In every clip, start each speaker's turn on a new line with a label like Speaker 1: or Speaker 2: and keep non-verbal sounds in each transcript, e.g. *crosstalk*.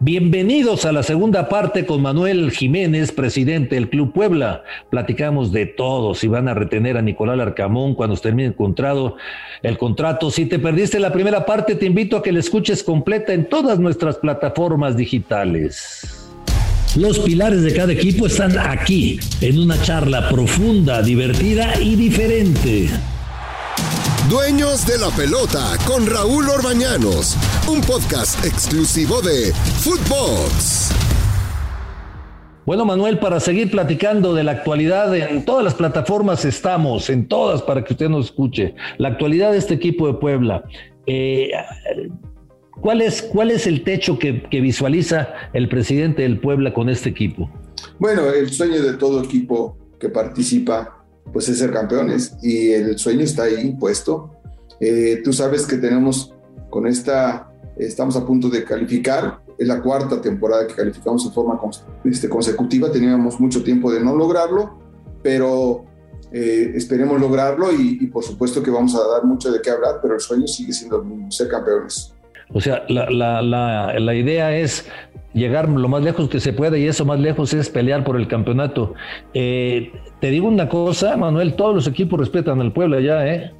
Speaker 1: Bienvenidos a la segunda parte con Manuel Jiménez, presidente del Club Puebla. Platicamos de todo, si van a retener a Nicolás Arcamón cuando termine el contrato, el contrato. Si te perdiste la primera parte, te invito a que la escuches completa en todas nuestras plataformas digitales. Los pilares de cada equipo están aquí, en una charla profunda, divertida y diferente.
Speaker 2: Dueños de la Pelota con Raúl Orbañanos, un podcast exclusivo de Footbox.
Speaker 1: Bueno, Manuel, para seguir platicando de la actualidad, en todas las plataformas estamos, en todas, para que usted nos escuche. La actualidad de este equipo de Puebla. Eh, ¿cuál, es, ¿Cuál es el techo que, que visualiza el presidente del Puebla con este equipo?
Speaker 3: Bueno, el sueño de todo equipo que participa pues es ser campeones y el sueño está ahí puesto. Eh, tú sabes que tenemos con esta, estamos a punto de calificar, es la cuarta temporada que calificamos en forma este, consecutiva, teníamos mucho tiempo de no lograrlo, pero eh, esperemos lograrlo y, y, por supuesto que vamos a dar mucho de qué hablar, pero el sueño sigue siendo ser campeones.
Speaker 1: O sea, la, la, la, la idea es llegar lo más lejos que se pueda y eso más lejos es pelear por el campeonato. Eh, te digo una cosa, Manuel, todos los equipos respetan al Puebla ya, ¿eh?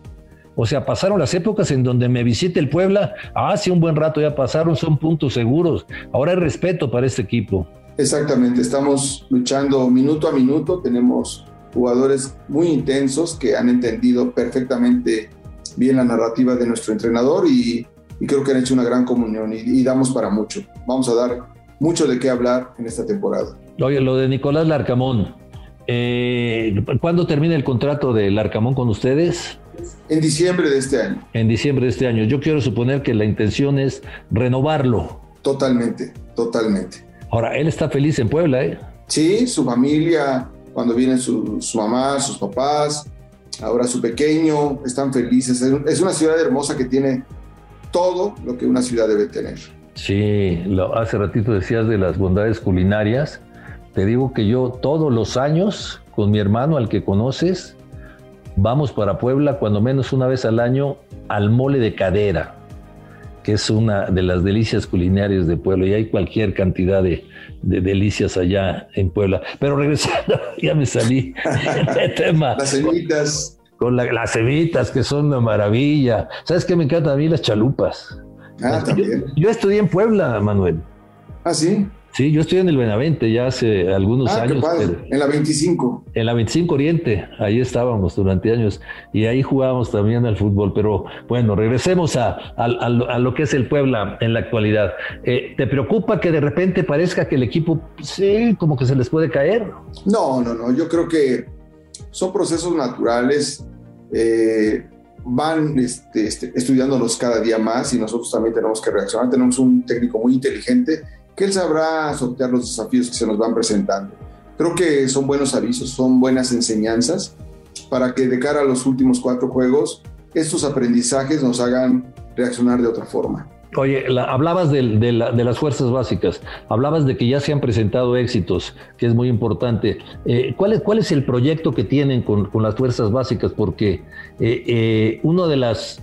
Speaker 1: O sea, pasaron las épocas en donde me visite el Puebla, hace un buen rato ya pasaron, son puntos seguros. Ahora hay respeto para este equipo.
Speaker 3: Exactamente, estamos luchando minuto a minuto, tenemos jugadores muy intensos que han entendido perfectamente bien la narrativa de nuestro entrenador y, y creo que han hecho una gran comunión y, y, damos para mucho. Vamos a dar mucho de qué hablar en esta temporada.
Speaker 1: Oye, lo de Nicolás Larcamón, eh, ¿cuándo termina el contrato de Larcamón con ustedes?
Speaker 3: En diciembre de este año.
Speaker 1: En diciembre de este año. Yo quiero suponer que la intención es renovarlo.
Speaker 3: Totalmente, totalmente.
Speaker 1: Ahora, él está feliz en Puebla, ¿eh?
Speaker 3: Sí, su familia, cuando vienen su, su mamá, sus papás, ahora su pequeño, están felices. Es una ciudad hermosa que tiene todo lo que una ciudad debe tener.
Speaker 1: Sí, lo, hace ratito decías de las bondades culinarias. Te digo que yo todos los años, con mi hermano al que conoces, vamos para Puebla cuando menos una vez al año al mole de cadera, que es una de las delicias culinarias de Puebla. Y hay cualquier cantidad de, de delicias allá en Puebla. Pero regresando, *laughs* ya me salí de *laughs* tema.
Speaker 3: Las cevitas.
Speaker 1: Con, con la, las cevitas, que son una maravilla. ¿Sabes qué me encantan a mí? Las chalupas.
Speaker 3: Ah, también.
Speaker 1: Yo, yo, estudié en Puebla, Manuel.
Speaker 3: Ah, sí.
Speaker 1: Sí, yo estudié en el Benavente ya hace algunos
Speaker 3: ah,
Speaker 1: años.
Speaker 3: Qué padre. En la 25.
Speaker 1: En la 25 Oriente, ahí estábamos durante años y ahí jugábamos también al fútbol. Pero bueno, regresemos a, a, a lo que es el Puebla en la actualidad. Eh, ¿Te preocupa que de repente parezca que el equipo, sí, como que se les puede caer?
Speaker 3: No, no, no. Yo creo que son procesos naturales. Eh, van este, este, estudiándonos cada día más y nosotros también tenemos que reaccionar. Tenemos un técnico muy inteligente que él sabrá sortear los desafíos que se nos van presentando. Creo que son buenos avisos, son buenas enseñanzas para que de cara a los últimos cuatro juegos estos aprendizajes nos hagan reaccionar de otra forma.
Speaker 1: Oye, la, hablabas de, de, la, de, las fuerzas básicas, hablabas de que ya se han presentado éxitos, que es muy importante. Eh, ¿cuál, es, ¿Cuál es el proyecto que tienen con, las fuerzas básicas? Porque eh, eh, una de las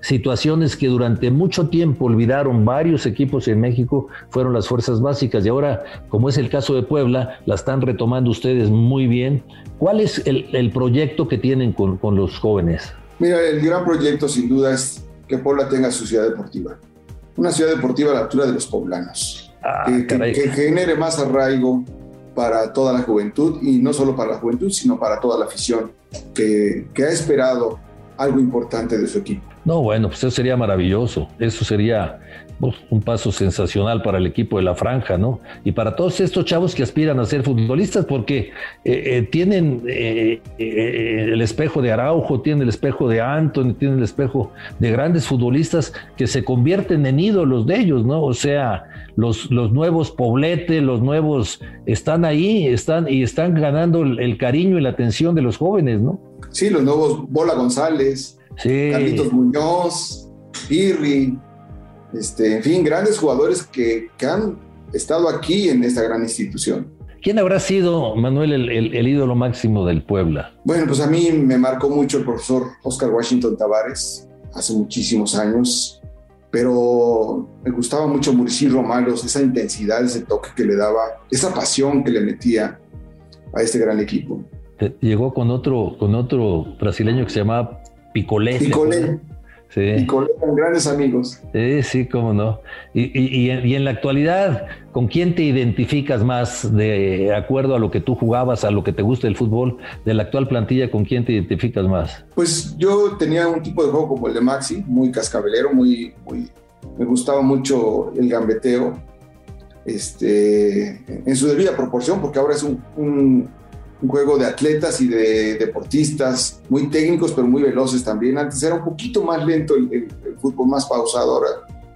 Speaker 1: situaciones que durante mucho tiempo olvidaron varios equipos en México fueron las fuerzas básicas y ahora, como es el caso de Puebla, la están retomando ustedes muy bien. ¿Cuál es el, proyecto que tienen con los jóvenes?
Speaker 3: Mira, el gran proyecto sin duda es que Puebla tenga su ciudad deportiva. Una ciudad deportiva a la altura de los poblanos.
Speaker 1: Ah,
Speaker 3: que, que, que, genere más arraigo para toda la juventud y no solo para la juventud, sino para toda la afición que, que ha esperado algo importante de su equipo.
Speaker 1: No, bueno, pues eso sería maravilloso. Eso sería un paso sensacional para el equipo de la franja, ¿no? Y para todos estos chavos que aspiran a ser futbolistas, porque eh, eh, tienen eh, el espejo de Araujo, tienen el espejo de Anthony, tienen el espejo de grandes futbolistas que se convierten en ídolos de ellos, ¿no? O sea, los, los nuevos Poblete, los nuevos están ahí, están y están ganando el, el cariño y la atención de los jóvenes, ¿no?
Speaker 3: Sí, los nuevos Bola González,
Speaker 1: sí.
Speaker 3: Carlitos Muñoz, Irri, este, en fin, grandes jugadores que, que, han estado aquí en esta gran institución.
Speaker 1: ¿Quién habrá sido, Manuel, el, el, el, ídolo máximo del Puebla?
Speaker 3: Bueno, pues a mí me marcó mucho el profesor Oscar Washington Tavares, hace muchísimos años. pero me gustaba mucho Muricy Romanos, esa intensidad, ese toque que le daba, esa pasión que le metía a este gran equipo.
Speaker 1: Llegó con otro, con otro brasileño que se llamaba Picolé.
Speaker 3: Picolé. Sí. Y con grandes amigos.
Speaker 1: Sí, sí, cómo no. Y, en, la actualidad, ¿con quién te identificas más de acuerdo a lo que tú jugabas, a lo que te gusta el fútbol? De la actual plantilla, ¿con quién te identificas más?
Speaker 3: Pues yo tenía un tipo de juego como el de Maxi, muy cascabelero, muy, muy me gustaba mucho el gambeteo, este, en su debida proporción, porque ahora es un un juego de atletas y de deportistas muy técnicos pero muy veloces también. Antes era un poquito más lento el, fútbol, más pausado. Ahora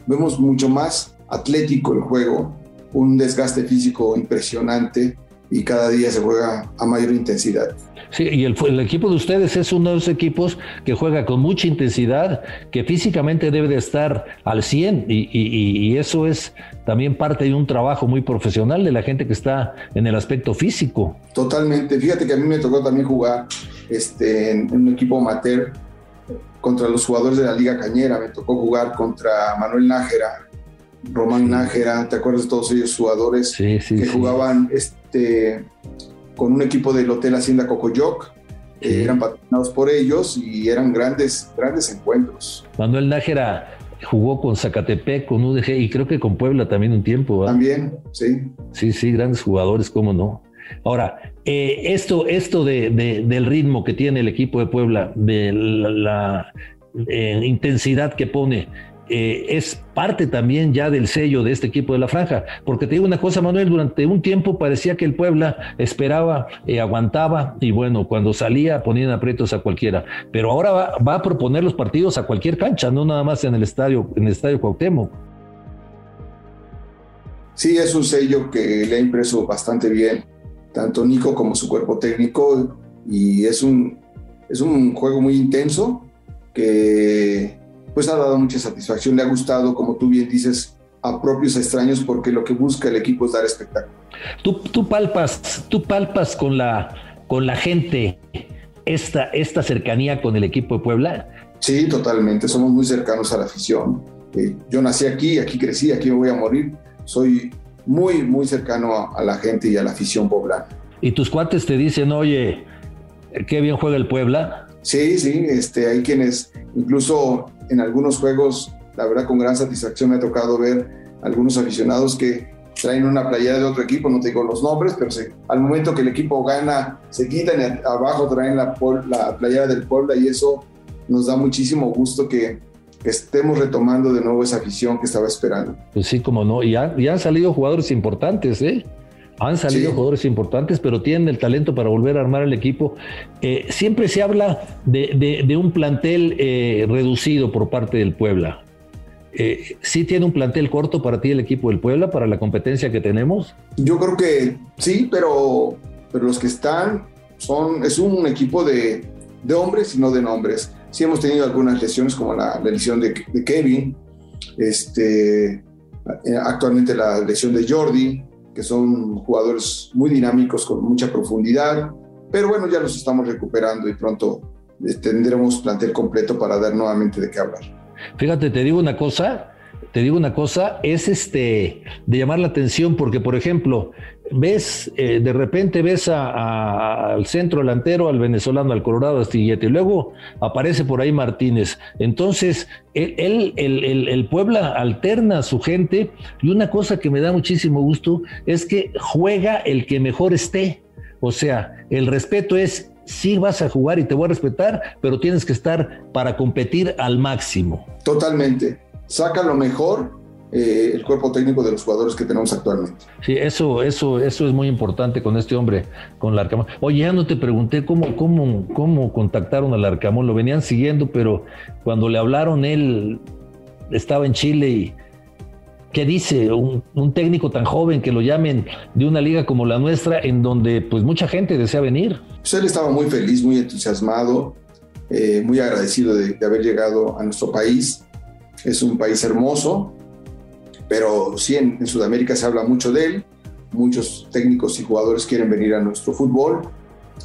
Speaker 3: vemos mucho más atlético el juego, un desgaste físico impresionante y cada día se juega a mayor intensidad.
Speaker 1: Sí, y el, el, equipo de ustedes es uno de los equipos que juega con mucha intensidad, que físicamente debe de estar al 100 y, y, eso es también parte de un trabajo muy profesional de la gente que está en el aspecto físico.
Speaker 3: Totalmente, fíjate que a mí me tocó también jugar este, en, un equipo amateur contra los jugadores de la Liga Cañera, me tocó jugar contra Manuel Nájera, Román Nájera, ¿te acuerdas de todos ellos jugadores que jugaban este, con un equipo del Hotel Hacienda Cocoyoc? eran patrocinados por ellos y eran grandes, grandes encuentros.
Speaker 1: Manuel Nájera jugó con Zacatepec, con UDG y creo que con Puebla también un tiempo.
Speaker 3: También, sí.
Speaker 1: Sí, sí, grandes jugadores, cómo no. Ahora, eh, esto, esto de, del ritmo que tiene el equipo de Puebla, de la, eh, intensidad que pone, eh, es parte también ya del sello de este equipo de la franja. Porque te digo una cosa, Manuel, durante un tiempo parecía que el Puebla esperaba, eh, aguantaba y bueno, cuando salía ponían aprietos a cualquiera. Pero ahora va, a proponer los partidos a cualquier cancha, no nada más en el estadio, en el estadio Cuauhtémoc.
Speaker 3: Sí, es un sello que le ha impreso bastante bien, tanto Nico como su cuerpo técnico, y es un, es un juego muy intenso que pues ha dado mucha satisfacción, le ha gustado, como tú bien dices, a propios extraños, porque lo que busca el equipo es dar espectáculo.
Speaker 1: Tú, tú palpas, tú palpas con la, con la gente esta, esta cercanía con el equipo de Puebla.
Speaker 3: Sí, totalmente, somos muy cercanos a la afición. Eh, yo nací aquí, aquí crecí, aquí me voy a morir. Soy muy, muy cercano a, la gente y a la afición poblana.
Speaker 1: ¿Y tus cuates te dicen, oye, qué bien juega el Puebla?
Speaker 3: Sí, sí, este, hay quienes incluso en algunos juegos, la verdad con gran satisfacción me ha tocado ver algunos aficionados que traen una playera de otro equipo, no te digo los nombres, pero al momento que el equipo gana, se quitan y abajo traen la, la playera del Puebla y eso nos da muchísimo gusto que, estemos retomando de nuevo esa afición que estaba esperando.
Speaker 1: Pues sí, como no, y, ya han salido jugadores importantes, ¿eh? Han salido jugadores importantes, pero tienen el talento para volver a armar el equipo. Eh, siempre se habla de, un plantel eh, reducido por parte del Puebla. Eh, ¿Sí tiene un plantel corto para ti el equipo del Puebla, para la competencia que tenemos?
Speaker 3: Yo creo que sí, pero, pero los que están son, es un equipo de, hombres y no de nombres. Sí hemos tenido algunas lesiones, como la, lesión de, de, Kevin, este, actualmente la lesión de Jordi, que son jugadores muy dinámicos, con mucha profundidad, pero bueno, ya los estamos recuperando y pronto eh, tendremos plantel completo para dar nuevamente de qué hablar.
Speaker 1: Fíjate, te digo una cosa, te digo una cosa, es este de llamar la atención porque, por ejemplo, ves, eh, de repente ves al centro delantero, al venezolano, al Colorado Astillete, y luego aparece por ahí Martínez. Entonces, él, el, el, Puebla alterna a su gente, y una cosa que me da muchísimo gusto es que juega el que mejor esté. O sea, el respeto es sí vas a jugar y te voy a respetar, pero tienes que estar para competir al máximo.
Speaker 3: Totalmente. Saca lo mejor eh, el cuerpo técnico de los jugadores que tenemos actualmente.
Speaker 1: Sí, eso, eso, eso es muy importante con este hombre, con Larcamón. Oye, ya no te pregunté cómo, cómo, cómo contactaron al Arcamón, lo venían siguiendo, pero cuando le hablaron, él estaba en Chile y ¿qué dice un, técnico tan joven que lo llamen de una liga como la nuestra, en donde pues mucha gente desea venir?
Speaker 3: Pues él estaba muy feliz, muy entusiasmado, eh, muy agradecido de, de haber llegado a nuestro país. Es un país hermoso, pero sí en, Sudamérica se habla mucho de él, muchos técnicos y jugadores quieren venir a nuestro fútbol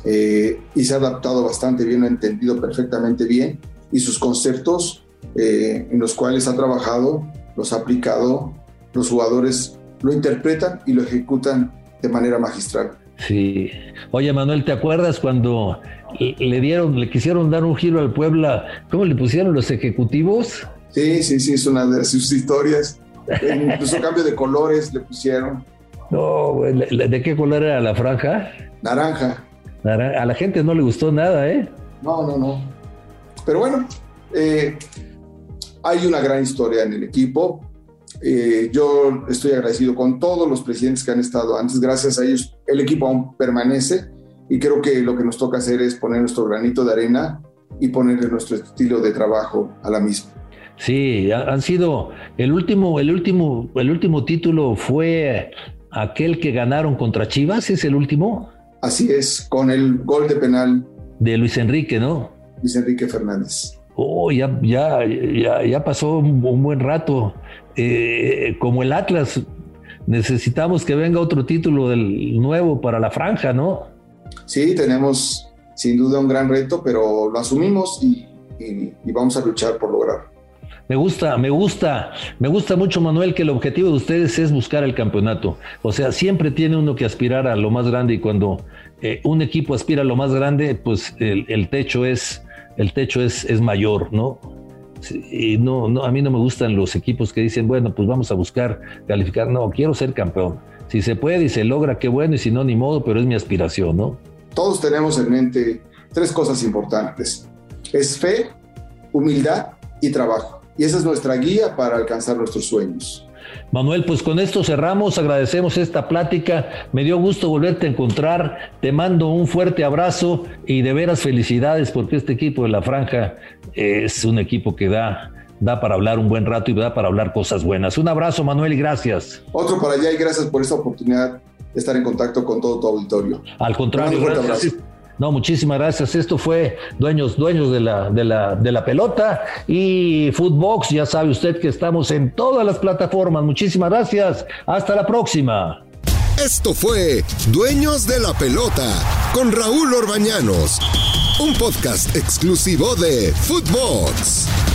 Speaker 3: eh, y se ha adaptado bastante bien, lo ha entendido perfectamente bien y sus conceptos eh, en los cuales ha trabajado, los ha aplicado, los jugadores lo interpretan y lo ejecutan de manera magistral.
Speaker 1: Sí. Oye, Manuel, ¿te acuerdas cuando le dieron, le quisieron dar un giro al Puebla? ¿Cómo le pusieron los ejecutivos?
Speaker 3: Sí, sí, sí, es una de sus historias. Incluso cambio de colores le pusieron.
Speaker 1: No, ¿de qué color era la franja?
Speaker 3: Naranja.
Speaker 1: A la gente no le gustó nada, ¿eh?
Speaker 3: No, no, no. Pero bueno, eh, hay una gran historia en el equipo. Eh, yo estoy agradecido con todos los presidentes que han estado antes. Gracias a ellos, el equipo aún permanece y creo que lo que nos toca hacer es poner nuestro granito de arena y ponerle nuestro estilo de trabajo a la misma.
Speaker 1: Sí, han sido el último, el último, el último título fue aquel que ganaron contra Chivas, es el último.
Speaker 3: Así es, con el gol de penal
Speaker 1: de Luis Enrique, ¿no?
Speaker 3: Luis Enrique Fernández.
Speaker 1: Oh, ya, ya, ya, pasó un, buen rato. Eh, como el Atlas, necesitamos que venga otro título del nuevo para la franja, ¿no?
Speaker 3: Sí, tenemos sin duda un gran reto, pero lo asumimos y vamos a luchar por lograrlo.
Speaker 1: Me gusta, me gusta, me gusta mucho, Manuel, que el objetivo de ustedes es buscar el campeonato. O sea, siempre tiene uno que aspirar a lo más grande y cuando eh, un equipo aspira a lo más grande, pues el, techo es, el techo es, es mayor, ¿no? Y no, no, a mí no me gustan los equipos que dicen, bueno, pues vamos a buscar calificar. No, quiero ser campeón. Si se puede y se logra, qué bueno, y si no, ni modo, pero es mi aspiración, ¿no?
Speaker 3: Todos tenemos en mente tres cosas importantes. Es fe, humildad y trabajo y esa es nuestra guía para alcanzar nuestros sueños.
Speaker 1: Manuel, pues con esto cerramos, agradecemos esta plática, me dio gusto volverte a encontrar, te mando un fuerte abrazo y de veras felicidades porque este equipo de la franja es un equipo que da, da para hablar un buen rato y da para hablar cosas buenas. Un abrazo Manuel y gracias.
Speaker 3: Otro para allá y gracias por esta oportunidad de estar en contacto con todo tu auditorio.
Speaker 1: Al contrario, gracias. No, muchísimas gracias. Esto fue Dueños, Dueños de la, de la, de la Pelota y Footbox. Ya sabe usted que estamos en todas las plataformas. Muchísimas gracias. Hasta la próxima.
Speaker 2: Esto fue Dueños de la Pelota con Raúl Orbañanos, un podcast exclusivo de Footbox.